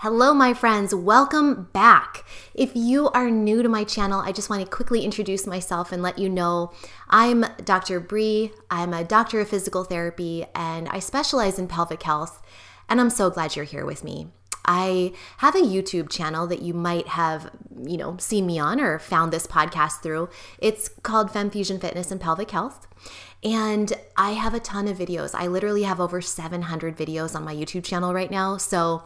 Hello, my friends. Welcome back. If you are new to my channel, I just want to quickly introduce myself and let you know I'm Dr. Bri. I'm a doctor of physical therapy and I specialize in pelvic health. And I'm so glad you're here with me. I have a YouTube channel that you might have, you know, seen me on or found this podcast through. It's called Fem Fusion Fitness and Pelvic Health. And I have a ton of videos. I literally have over 700 videos on my YouTube channel right now. So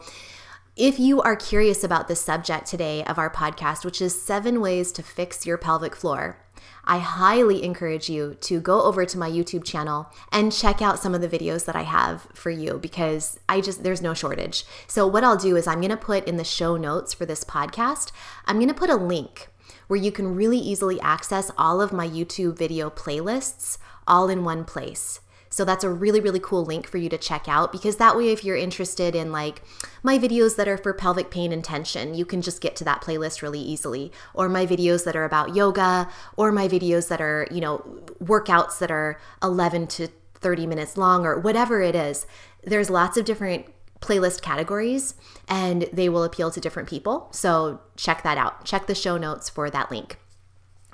if you are curious about the subject today of our podcast, which is seven ways to fix your pelvic floor, I highly encourage you to go over to my YouTube channel and check out some of the videos that I have for you because I just, there's no shortage. So, what I'll do is I'm going to put in the show notes for this podcast, I'm going to put a link where you can really easily access all of my YouTube video playlists all in one place. So that's a really, really cool link for you to check out because that way, if you're interested in like my videos that are for pelvic pain and tension, you can just get to that playlist really easily. Or my videos that are about yoga, or my videos that are, you know, workouts that are 11 to 30 minutes long, or whatever it is. There's lots of different playlist categories and they will appeal to different people. So check that out. Check the show notes for that link.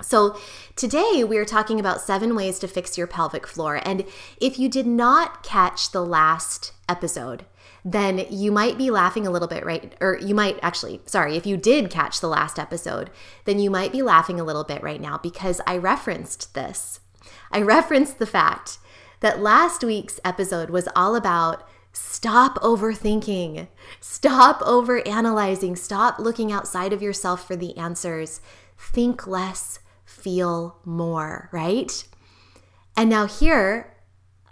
So, today we are talking about seven ways to fix your pelvic floor. And if you did not catch the last episode, then you might be laughing a little bit, right? Or you might actually, sorry, if you did catch the last episode, then you might be laughing a little bit right now because I referenced this. I referenced the fact that last week's episode was all about stop overthinking, stop overanalyzing, stop looking outside of yourself for the answers, think less feel more, right? And now, here,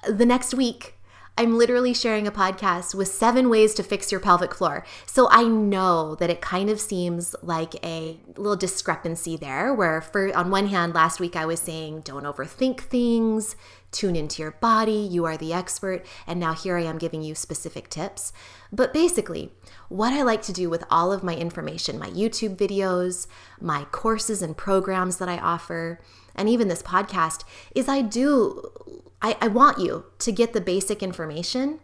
the next week, I'm literally sharing a podcast with seven ways to fix your pelvic floor. So I know that it kind of seems like a little discrepancy there, where for on one hand, last week I was saying don't overthink things, tune into your body, you are the expert, and now here I am giving you specific tips. But basically, what I like to do with all of my information, my YouTube videos, my courses and programs that I offer, and even this podcast, is I do, I, I want you to get the basic information.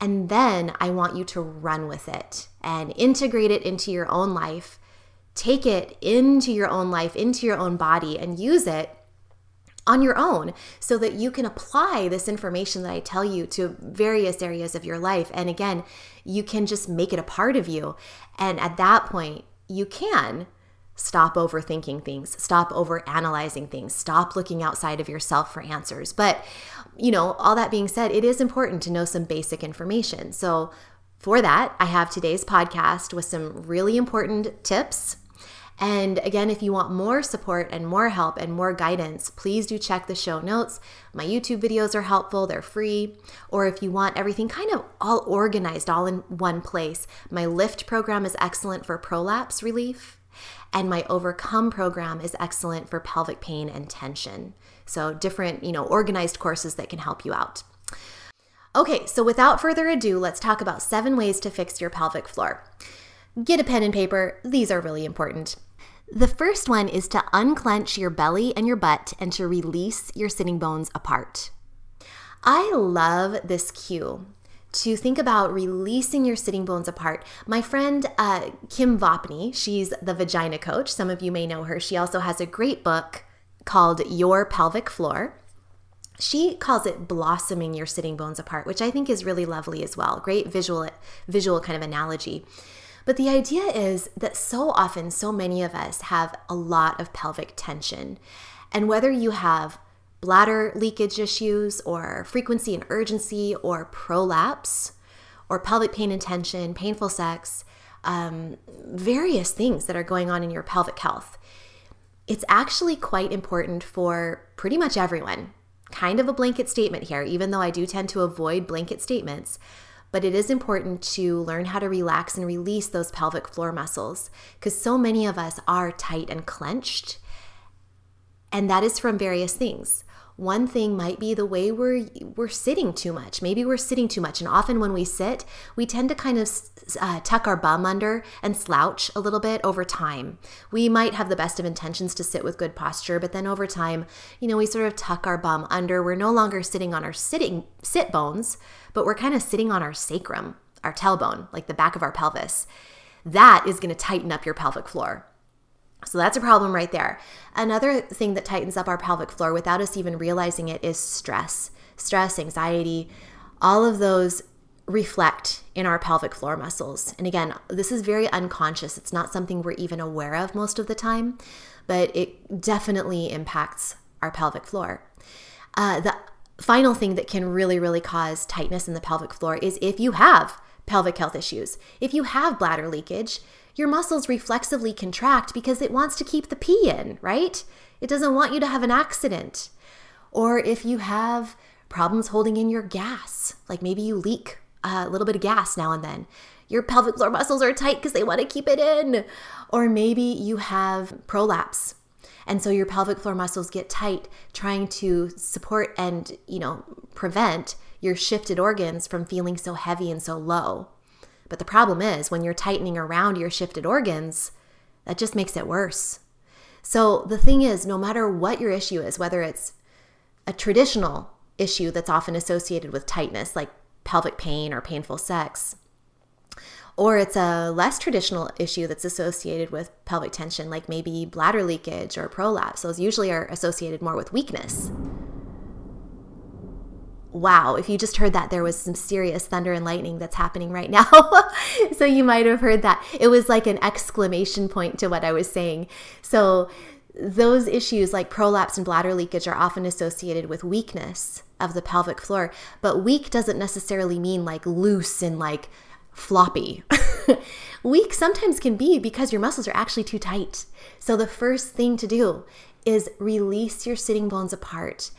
And then I want you to run with it and integrate it into your own life. Take it into your own life, into your own body, and use it on your own so that you can apply this information that I tell you to various areas of your life. And again, you can just make it a part of you. And at that point, you can stop overthinking things, stop over analyzing things, stop looking outside of yourself for answers. But, you know, all that being said, it is important to know some basic information. So, for that, I have today's podcast with some really important tips and again, if you want more support and more help and more guidance, please do check the show notes. My YouTube videos are helpful, they're free. Or if you want everything kind of all organized, all in one place, my LIFT program is excellent for prolapse relief. And my Overcome program is excellent for pelvic pain and tension. So, different, you know, organized courses that can help you out. Okay, so without further ado, let's talk about seven ways to fix your pelvic floor. Get a pen and paper, these are really important. The first one is to unclench your belly and your butt and to release your sitting bones apart. I love this cue to think about releasing your sitting bones apart. My friend uh, Kim Vopni, she's the vagina coach. Some of you may know her. She also has a great book called Your Pelvic Floor. She calls it blossoming your sitting bones apart, which I think is really lovely as well. Great visual visual kind of analogy. But the idea is that so often, so many of us have a lot of pelvic tension. And whether you have bladder leakage issues, or frequency and urgency, or prolapse, or pelvic pain and tension, painful sex, um, various things that are going on in your pelvic health, it's actually quite important for pretty much everyone. Kind of a blanket statement here, even though I do tend to avoid blanket statements. But it is important to learn how to relax and release those pelvic floor muscles because so many of us are tight and clenched. And that is from various things. One thing might be the way we're we're sitting too much. Maybe we're sitting too much, and often when we sit, we tend to kind of uh, tuck our bum under and slouch a little bit over time. We might have the best of intentions to sit with good posture, but then over time, you know, we sort of tuck our bum under. We're no longer sitting on our sitting sit bones, but we're kind of sitting on our sacrum, our tailbone, like the back of our pelvis. That is going to tighten up your pelvic floor. So that's a problem right there. Another thing that tightens up our pelvic floor without us even realizing it is stress. Stress, anxiety, all of those reflect in our pelvic floor muscles. And again, this is very unconscious. It's not something we're even aware of most of the time, but it definitely impacts our pelvic floor. Uh, the final thing that can really, really cause tightness in the pelvic floor is if you have pelvic health issues. If you have bladder leakage, your muscles reflexively contract because it wants to keep the pee in, right? It doesn't want you to have an accident. Or if you have problems holding in your gas, like maybe you leak a little bit of gas now and then, your pelvic floor muscles are tight because they want to keep it in. Or maybe you have prolapse. And so your pelvic floor muscles get tight trying to support and, you know, prevent your shifted organs from feeling so heavy and so low. But the problem is when you're tightening around your shifted organs, that just makes it worse. So the thing is, no matter what your issue is, whether it's a traditional issue that's often associated with tightness, like pelvic pain or painful sex, or it's a less traditional issue that's associated with pelvic tension, like maybe bladder leakage or prolapse. Those usually are associated more with weakness wow, if you just heard that, there was some serious thunder and lightning that's happening right now. so you might have heard that. It was like an exclamation point to what I was saying. So those issues like prolapse and bladder leakage are often associated with weakness of the pelvic floor. But weak doesn't necessarily mean like loose and like floppy. weak sometimes can be because your muscles are actually too tight. So the first thing to do is release your sitting bones apart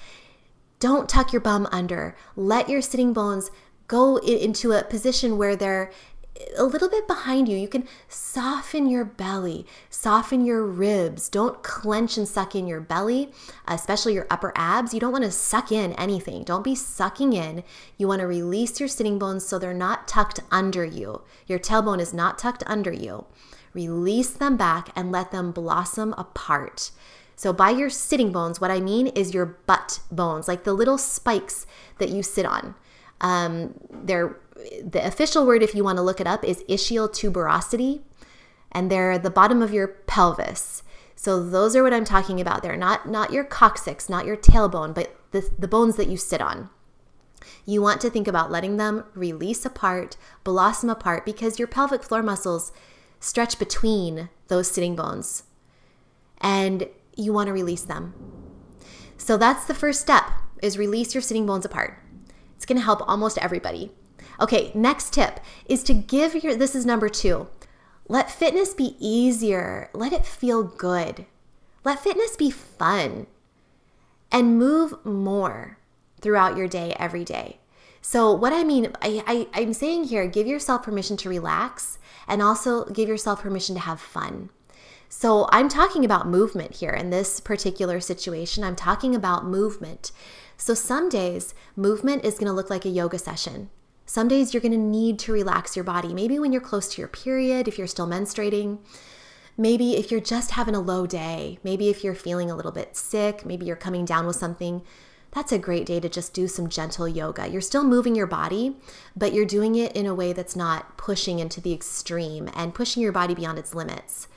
don't tuck your bum under. Let your sitting bones go into a position where they're a little bit behind you. You can soften your belly, soften your ribs. Don't clench and suck in your belly, especially your upper abs. You don't want to suck in anything. Don't be sucking in. You want to release your sitting bones so they're not tucked under you. Your tailbone is not tucked under you. Release them back and let them blossom apart. So, by your sitting bones, what I mean is your butt bones, like the little spikes that you sit on. Um, they're the official word, if you want to look it up, is ischial tuberosity, and they're the bottom of your pelvis. So those are what I'm talking about. They're not not your coccyx, not your tailbone, but the, the bones that you sit on. You want to think about letting them release apart, blossom apart, because your pelvic floor muscles stretch between those sitting bones. And you want to release them. So that's the first step is release your sitting bones apart. It's going to help almost everybody. Okay, next tip is to give your this is number 2. Let fitness be easier. Let it feel good. Let fitness be fun. And move more throughout your day every day. So, what I mean, I, I, am saying here, give yourself permission to relax and also give yourself permission to have fun. So I'm talking about movement here in this particular situation. I'm talking about movement. So some days, movement is going to look like a yoga session. Some days you're going to need to relax your body. Maybe when you're close to your period, if you're still menstruating. Maybe if you're just having a low day. Maybe if you're feeling a little bit sick. Maybe you're coming down with something. That's a great day to just do some gentle yoga. You're still moving your body, but you're doing it in a way that's not pushing into the extreme and pushing your body beyond its limits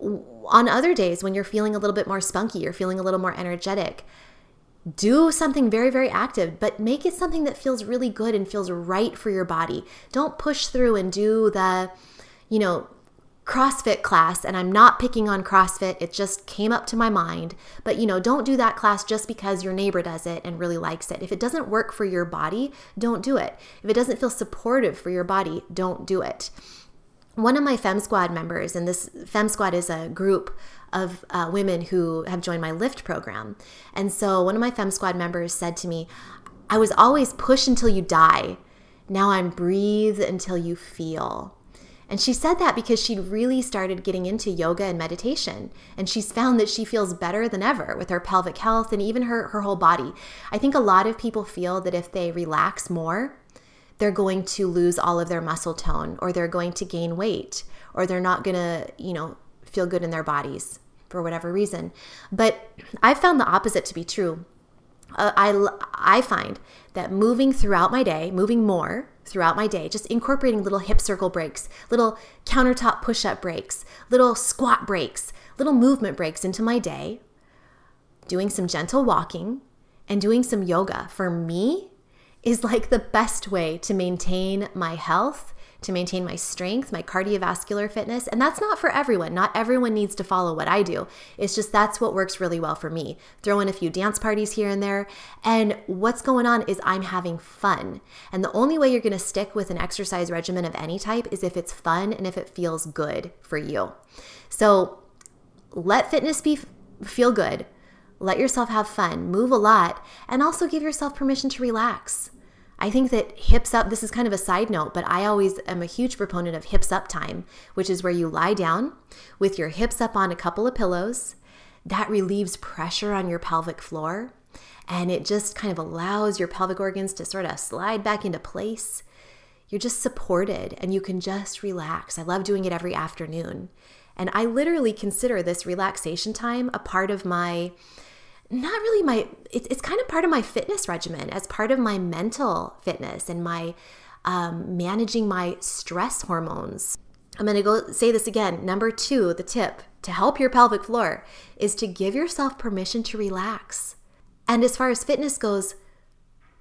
on other days when you're feeling a little bit more spunky, you're feeling a little more energetic, do something very, very active, but make it something that feels really good and feels right for your body. Don't push through and do the, you know, CrossFit class. And I'm not picking on CrossFit, it just came up to my mind. But, you know, don't do that class just because your neighbor does it and really likes it. If it doesn't work for your body, don't do it. If it doesn't feel supportive for your body, don't do it one of my Fem Squad members, and this Fem Squad is a group of uh, women who have joined my Lift program. And so one of my Fem Squad members said to me, I was always push until you die. Now I'm breathe until you feel. And she said that because she'd really started getting into yoga and meditation. And she's found that she feels better than ever with her pelvic health and even her, her whole body. I think a lot of people feel that if they relax more, they're going to lose all of their muscle tone or they're going to gain weight or they're not going to, you know, feel good in their bodies for whatever reason. But I found the opposite to be true. Uh, I, I find that moving throughout my day, moving more throughout my day, just incorporating little hip circle breaks, little countertop push up breaks, little squat breaks, little movement breaks into my day, doing some gentle walking, and doing some yoga for me is like the best way to maintain my health to maintain my strength, my cardiovascular fitness. And that's not for everyone. Not everyone needs to follow what I do. It's just that's what works really well for me. Throw in a few dance parties here and there. And what's going on is I'm having fun. And the only way you're going to stick with an exercise regimen of any type is if it's fun and if it feels good for you. So let fitness be feel good. Let yourself have fun, move a lot, and also give yourself permission to relax. I think that hips up, this is kind of a side note, but I always am a huge proponent of hips up time, which is where you lie down with your hips up on a couple of pillows. That relieves pressure on your pelvic floor and it just kind of allows your pelvic organs to sort of slide back into place. You're just supported and you can just relax. I love doing it every afternoon. And I literally consider this relaxation time a part of my not really my it's, it's kind of part of my fitness regimen as part of my mental fitness and my um, managing my stress hormones. I'm going to go say this again. Number two the tip to help your pelvic floor is to give yourself permission to relax. And as far as fitness goes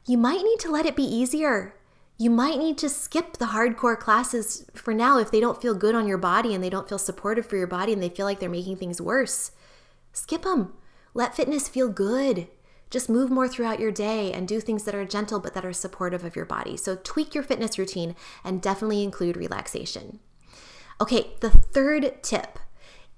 you might need to let it be easier. You might need to skip the hardcore classes for now if they don't feel good on your body and they don't feel supportive for your body and they feel like they're making things worse. Skip them let fitness feel good. Just move more throughout your day and do things that are gentle but that are supportive of your body. So tweak your fitness routine and definitely include relaxation. Okay, the third tip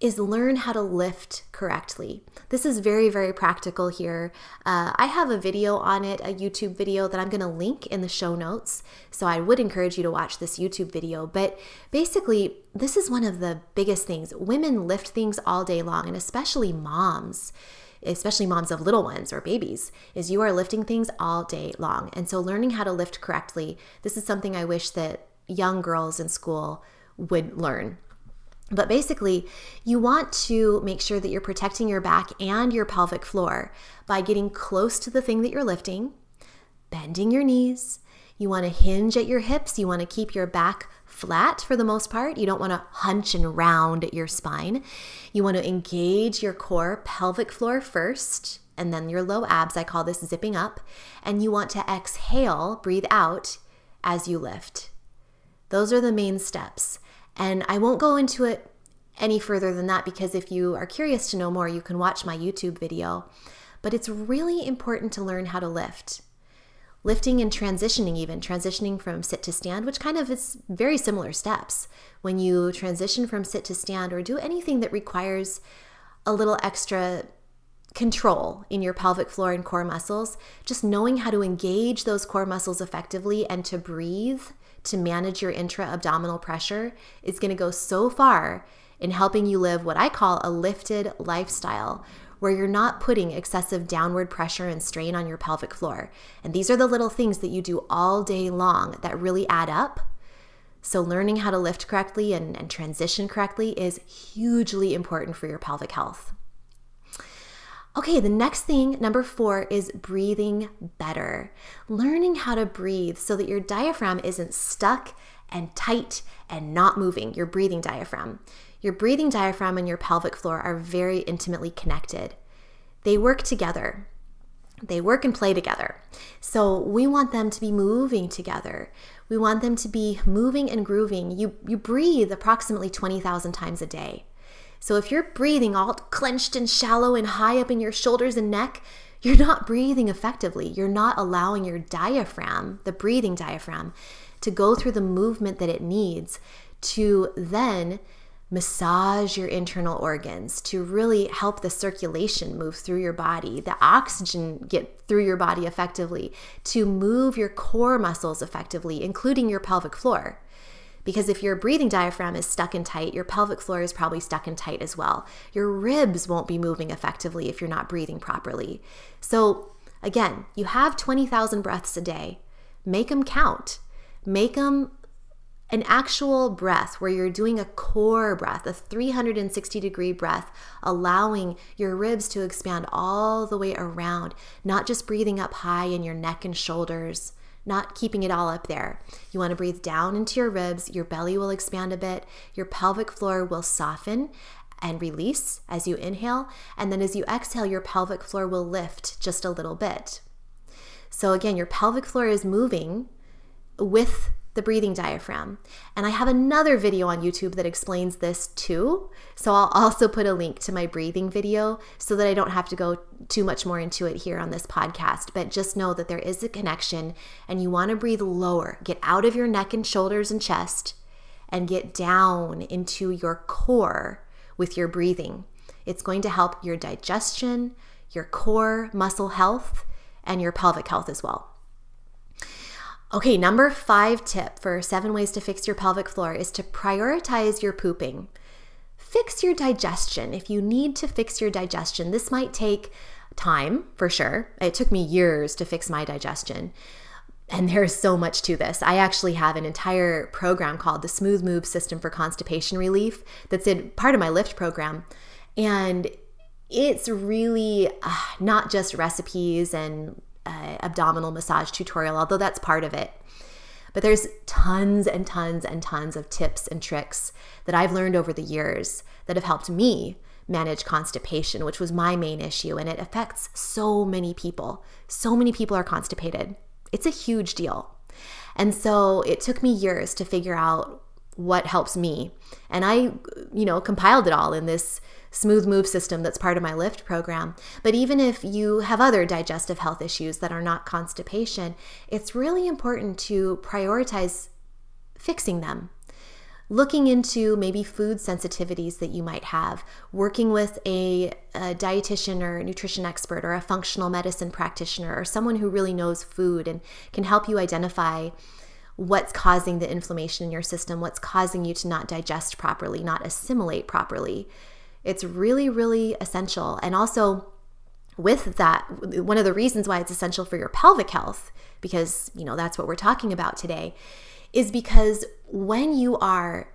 is learn how to lift correctly. This is very, very practical here. Uh, I have a video on it, a YouTube video that I'm going to link in the show notes. So I would encourage you to watch this YouTube video. But basically, this is one of the biggest things. Women lift things all day long, and especially moms especially moms of little ones or babies, is you are lifting things all day long. And so learning how to lift correctly, this is something I wish that young girls in school would learn. But basically, you want to make sure that you're protecting your back and your pelvic floor by getting close to the thing that you're lifting, bending your knees. You want to hinge at your hips. You want to keep your back flat for the most part. You don't want to hunch and round your spine. You want to engage your core pelvic floor first and then your low abs. I call this zipping up. And you want to exhale, breathe out as you lift. Those are the main steps. And I won't go into it any further than that because if you are curious to know more, you can watch my YouTube video. But it's really important to learn how to lift lifting and transitioning, even transitioning from sit to stand, which kind of is very similar steps. When you transition from sit to stand or do anything that requires a little extra control in your pelvic floor and core muscles, just knowing how to engage those core muscles effectively and to breathe to manage your intra abdominal pressure is going to go so far in helping you live what I call a lifted lifestyle, where you're not putting excessive downward pressure and strain on your pelvic floor. And these are the little things that you do all day long that really add up. So, learning how to lift correctly and, and transition correctly is hugely important for your pelvic health. Okay, the next thing, number four, is breathing better. Learning how to breathe so that your diaphragm isn't stuck and tight and not moving, your breathing diaphragm. Your breathing diaphragm and your pelvic floor are very intimately connected. They work together. They work and play together. So we want them to be moving together. We want them to be moving and grooving. You, you breathe approximately 20,000 times a day. So if you're breathing all clenched and shallow and high up in your shoulders and neck, you're not breathing effectively. You're not allowing your diaphragm, the breathing diaphragm, to go through the movement that it needs to then massage your internal organs to really help the circulation move through your body, the oxygen get through your body effectively, to move your core muscles effectively, including your pelvic floor. Because if your breathing diaphragm is stuck in tight, your pelvic floor is probably stuck in tight as well. Your ribs won't be moving effectively if you're not breathing properly. So, again, you have 20,000 breaths a day. Make them count. Make them an actual breath where you're doing a core breath, a 360 degree breath, allowing your ribs to expand all the way around, not just breathing up high in your neck and shoulders, not keeping it all up there. You want to breathe down into your ribs, your belly will expand a bit, your pelvic floor will soften and release as you inhale, and then as you exhale, your pelvic floor will lift just a little bit. So, again, your pelvic floor is moving with the breathing diaphragm. And I have another video on YouTube that explains this too. So I'll also put a link to my breathing video so that I don't have to go too much more into it here on this podcast. But just know that there is a connection and you want to breathe lower. Get out of your neck and shoulders and chest and get down into your core with your breathing. It's going to help your digestion, your core muscle health, and your pelvic health as well. Okay, number five tip for seven ways to fix your pelvic floor is to prioritize your pooping. Fix your digestion. If you need to fix your digestion, this might take time for sure. It took me years to fix my digestion. And there's so much to this. I actually have an entire program called the Smooth Move System for Constipation Relief that's in part of my Lift program. And it's really uh, not just recipes and uh, abdominal massage tutorial, although that's part of it. But there's tons and tons and tons of tips and tricks that I've learned over the years that have helped me manage constipation, which was my main issue. And it affects so many people. So many people are constipated. It's a huge deal. And so it took me years to figure out what helps me. And I, you know, compiled it all in this smooth move system that's part of my lift program. But even if you have other digestive health issues that are not constipation, it's really important to prioritize fixing them. Looking into maybe food sensitivities that you might have, working with a, a dietitian or nutrition expert or a functional medicine practitioner or someone who really knows food and can help you identify what's causing the inflammation in your system, what's causing you to not digest properly, not assimilate properly. It's really, really essential. And also, with that, one of the reasons why it's essential for your pelvic health, because, you know, that's what we're talking about today, is because when you are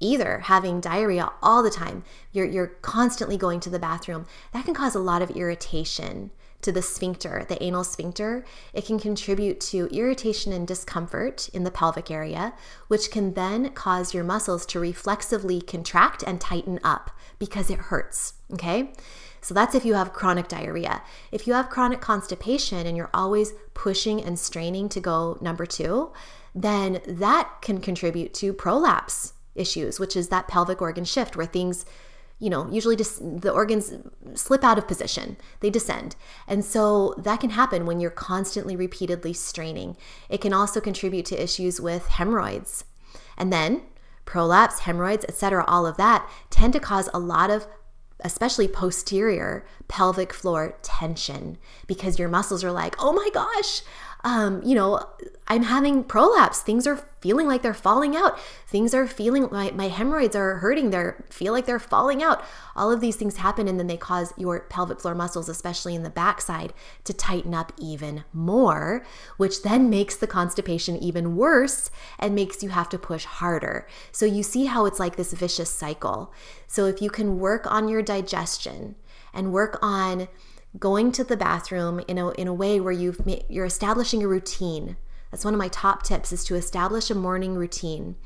either having diarrhea all the time, you're, you're constantly going to the bathroom, that can cause a lot of irritation to the sphincter, the anal sphincter. It can contribute to irritation and discomfort in the pelvic area, which can then cause your muscles to reflexively contract and tighten up because it hurts. Okay. So that's if you have chronic diarrhea. If you have chronic constipation and you're always pushing and straining to go number two, then that can contribute to prolapse issues, which is that pelvic organ shift where things you know, usually just the organs slip out of position, they descend. And so that can happen when you're constantly, repeatedly straining. It can also contribute to issues with hemorrhoids. And then prolapse, hemorrhoids, etc., all of that tend to cause a lot of especially posterior pelvic floor tension because your muscles are like, oh my gosh, um, you know, I'm having prolapse. Things are feeling like they're falling out. Things are feeling my, my hemorrhoids are hurting. They feel like they're falling out. All of these things happen, and then they cause your pelvic floor muscles, especially in the backside, to tighten up even more, which then makes the constipation even worse and makes you have to push harder. So you see how it's like this vicious cycle. So if you can work on your digestion and work on going to the bathroom in a, in a way where you've you're establishing a routine. That's one of my top tips is to establish a morning routine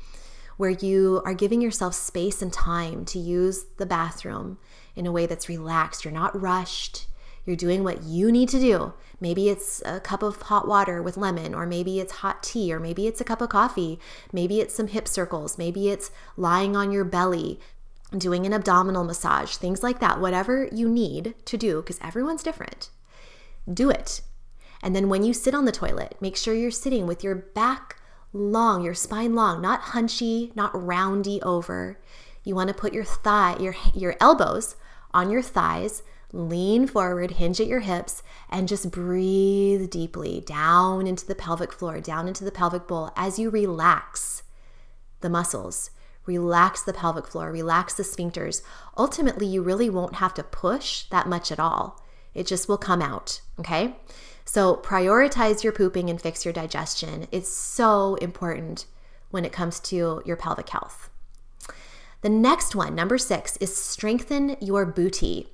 where you are giving yourself space and time to use the bathroom in a way that's relaxed. You're not rushed. You're doing what you need to do. Maybe it's a cup of hot water with lemon, or maybe it's hot tea, or maybe it's a cup of coffee. Maybe it's some hip circles. Maybe it's lying on your belly, doing an abdominal massage, things like that, whatever you need to do, because everyone's different, do it. And then when you sit on the toilet, make sure you're sitting with your back long, your spine long, not hunchy, not roundy over. You want to put your thigh, your your elbows on your thighs, lean forward, hinge at your hips, and just breathe deeply down into the pelvic floor, down into the pelvic bowl as you relax the muscles. Relax the pelvic floor, relax the sphincters. Ultimately, you really won't have to push that much at all. It just will come out, okay? So prioritize your pooping and fix your digestion. It's so important when it comes to your pelvic health. The next one, number six, is strengthen your booty.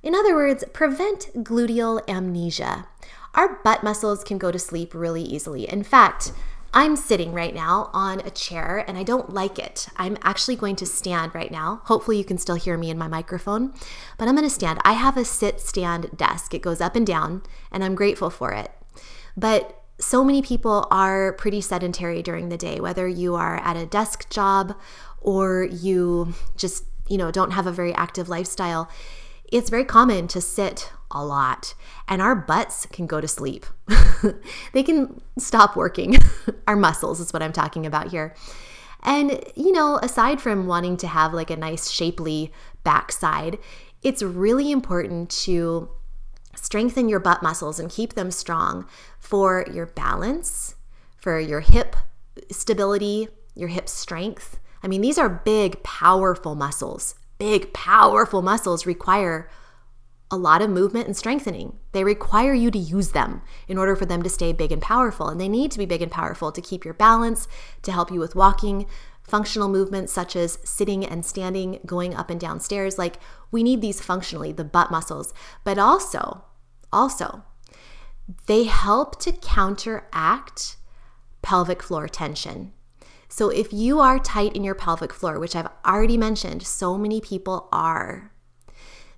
In other words, prevent gluteal amnesia. Our butt muscles can go to sleep really easily. In fact, I'm sitting right now on a chair and I don't like it. I'm actually going to stand right now. Hopefully, you can still hear me in my microphone, but I'm going to stand. I have a sit stand desk, it goes up and down, and I'm grateful for it. But so many people are pretty sedentary during the day, whether you are at a desk job or you just, you know, don't have a very active lifestyle it's very common to sit a lot and our butts can go to sleep. they can stop working. our muscles is what I'm talking about here. And, you know, aside from wanting to have like a nice shapely backside, it's really important to strengthen your butt muscles and keep them strong for your balance, for your hip stability, your hip strength. I mean, these are big, powerful muscles big, powerful muscles require a lot of movement and strengthening. They require you to use them in order for them to stay big and powerful. And they need to be big and powerful to keep your balance, to help you with walking, functional movements such as sitting and standing, going up and down stairs. Like we need these functionally, the butt muscles, but also, also, they help to counteract pelvic floor tension. So if you are tight in your pelvic floor, which I've already mentioned, so many people are,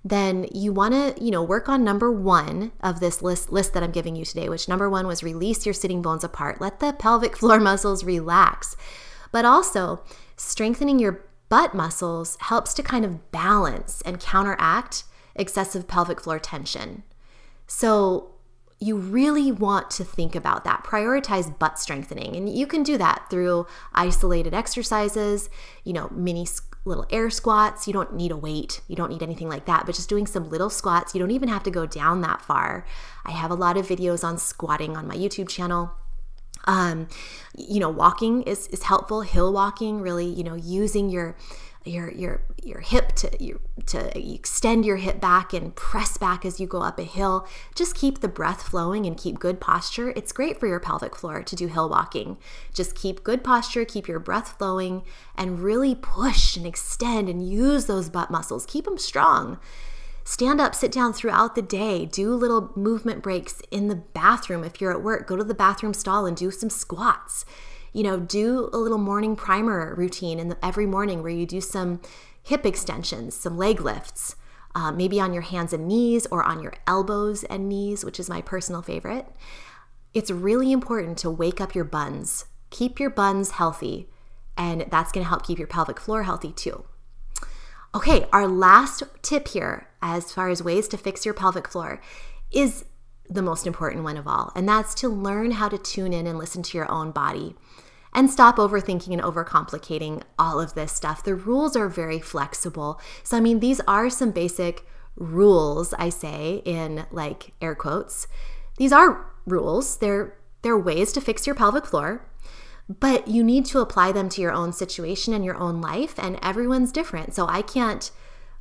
then you want to, you know, work on number 1 of this list list that I'm giving you today, which number 1 was release your sitting bones apart. Let the pelvic floor muscles relax. But also, strengthening your butt muscles helps to kind of balance and counteract excessive pelvic floor tension. So, you really want to think about that. Prioritize butt strengthening. And you can do that through isolated exercises, you know, mini little air squats. You don't need a weight, you don't need anything like that, but just doing some little squats. You don't even have to go down that far. I have a lot of videos on squatting on my YouTube channel. Um, you know, walking is, is helpful, hill walking, really, you know, using your your your your hip to your, to extend your hip back and press back as you go up a hill. Just keep the breath flowing and keep good posture. It's great for your pelvic floor to do hill walking. Just keep good posture, keep your breath flowing, and really push and extend and use those butt muscles. Keep them strong. Stand up, sit down throughout the day. Do little movement breaks in the bathroom. If you're at work, go to the bathroom stall and do some squats you know, do a little morning primer routine in the, every morning where you do some hip extensions, some leg lifts, uh, maybe on your hands and knees or on your elbows and knees, which is my personal favorite. It's really important to wake up your buns, keep your buns healthy, and that's going to help keep your pelvic floor healthy too. Okay, our last tip here, as far as ways to fix your pelvic floor, is the most important one of all, and that's to learn how to tune in and listen to your own body and stop overthinking and overcomplicating all of this stuff. The rules are very flexible. So, I mean, these are some basic rules, I say in like air quotes. These are rules. They're they're ways to fix your pelvic floor, but you need to apply them to your own situation and your own life and everyone's different. So I can't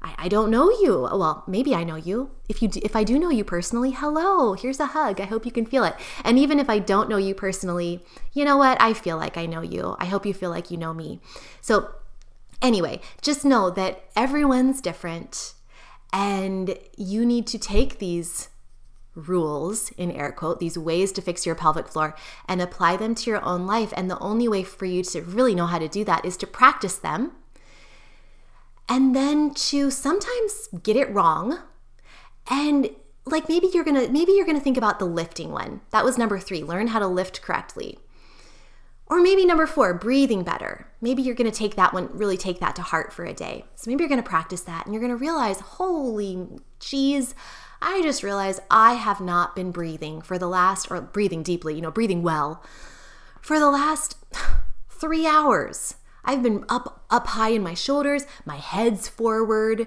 I, I don't know you. Well, maybe I know you. If you do, if I do know you personally, hello. Here's a hug. I hope you can feel it. And even if I don't know you personally, you know what? I feel like I know you. I hope you feel like you know me. So anyway, just know that everyone's different and you need to take these rules in air quote these ways to fix your pelvic floor and apply them to your own life and the only way for you to really know how to do that is to practice them and then to sometimes get it wrong. And like maybe you're gonna maybe you're gonna think about the lifting one. That was number three learn how to lift correctly. Or maybe number four breathing better. Maybe you're gonna take that one really take that to heart for a day. So maybe you're gonna practice that and you're gonna realize holy jeez i just realized i have not been breathing for the last or breathing deeply you know breathing well for the last three hours I've been up up high in my shoulders, my head's forward.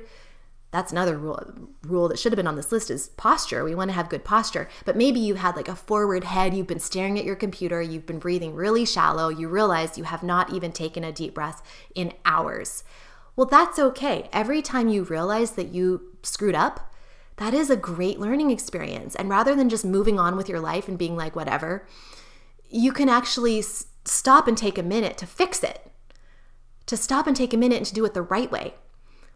That's another rule rule that should have been on this list is posture. We want to have good posture. But maybe you had like a forward head, you've been staring at your computer, you've been breathing really shallow, you realize you have not even taken a deep breath in hours. Well, that's okay. Every time you realize that you screwed up, that is a great learning experience. And rather than just moving on with your life and being like, whatever, you can actually stop and take a minute to fix it, to stop and take a minute and to do it the right way.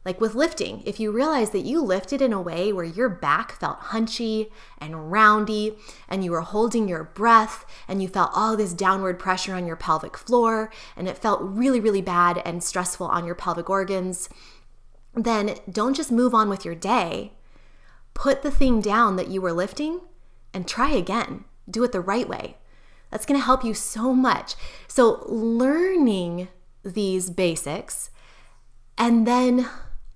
Like with lifting, if you realize that you lifted in a way where your back felt hunchy and roundy, and you were holding your breath, and you felt all this downward pressure on your pelvic floor, and it felt really, really bad and stressful on your pelvic organs, then don't just move on with your day put the thing down that you were lifting and try again. Do it the right way. That's to help you so much. So, learning these basics and then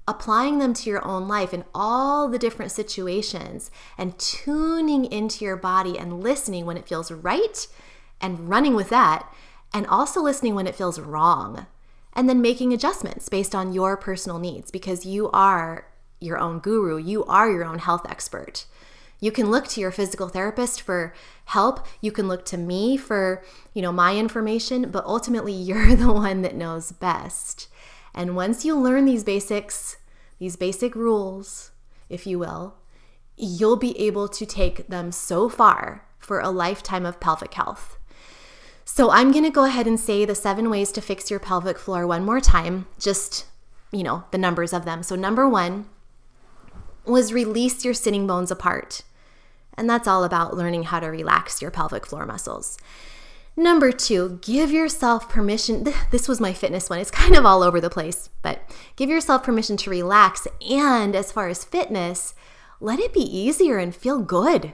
applying them to your own life in all the different situations and tuning into your body and listening when it feels right and running with that, and also listening when it feels wrong, and then making adjustments based on your personal needs because you are your own guru. You are your own health expert. You can look to your physical therapist for help. You can look to me for, you know, my information, but ultimately you're the one that knows best. And once you learn these basics, these basic rules, if you will, you'll be able to take them so far for a lifetime of pelvic health. So I'm going to go ahead and say the 7 ways to fix your pelvic floor one more time, just, you know, the numbers of them. So number 1, was release your sitting bones apart. And that's all about learning how to relax your pelvic floor muscles. Number two, give yourself permission. This was my fitness one. It's kind of all over the place, but give yourself permission to relax. And as far as fitness, let it be easier and feel good.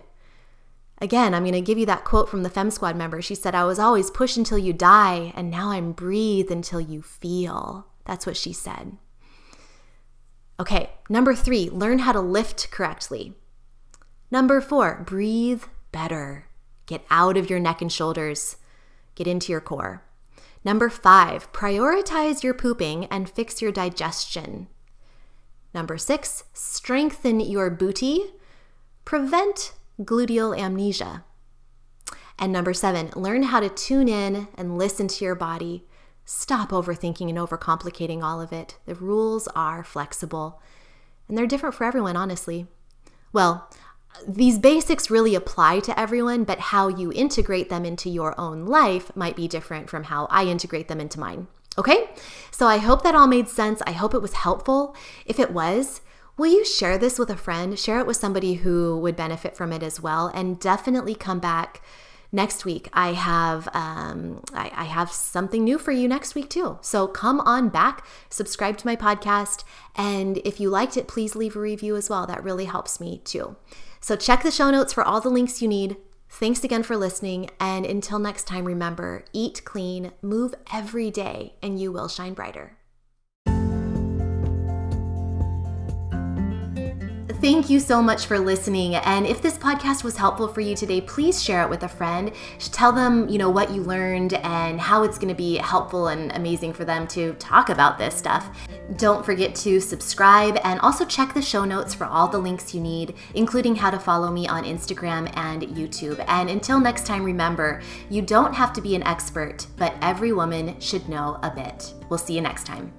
Again, I'm going to give you that quote from the Fem Squad member. She said, I was always push until you die, and now I'm breathe until you feel. That's what she said. Okay, number three, learn how to lift correctly. Number four, breathe better. Get out of your neck and shoulders, get into your core. Number five, prioritize your pooping and fix your digestion. Number six, strengthen your booty, prevent gluteal amnesia. And number seven, learn how to tune in and listen to your body Stop overthinking and overcomplicating all of it. The rules are flexible and they're different for everyone, honestly. Well, these basics really apply to everyone, but how you integrate them into your own life might be different from how I integrate them into mine. Okay? So I hope that all made sense. I hope it was helpful. If it was, will you share this with a friend? Share it with somebody who would benefit from it as well, and definitely come back next week I have um, I, I have something new for you next week too. So come on back, subscribe to my podcast, and if you liked it, please leave a review as well. That really helps me too. So check the show notes for all the links you need. Thanks again for listening, and until next time, remember eat clean, move every day, and you will shine brighter. Thank you so much for listening. And if this podcast was helpful for you today, please share it with a friend. Tell them, you know, what you learned and how it's going to be helpful and amazing for them to talk about this stuff. Don't forget to subscribe and also check the show notes for all the links you need, including how to follow me on Instagram and YouTube. And until next time, remember, you don't have to be an expert, but every woman should know a bit. We'll see you next time.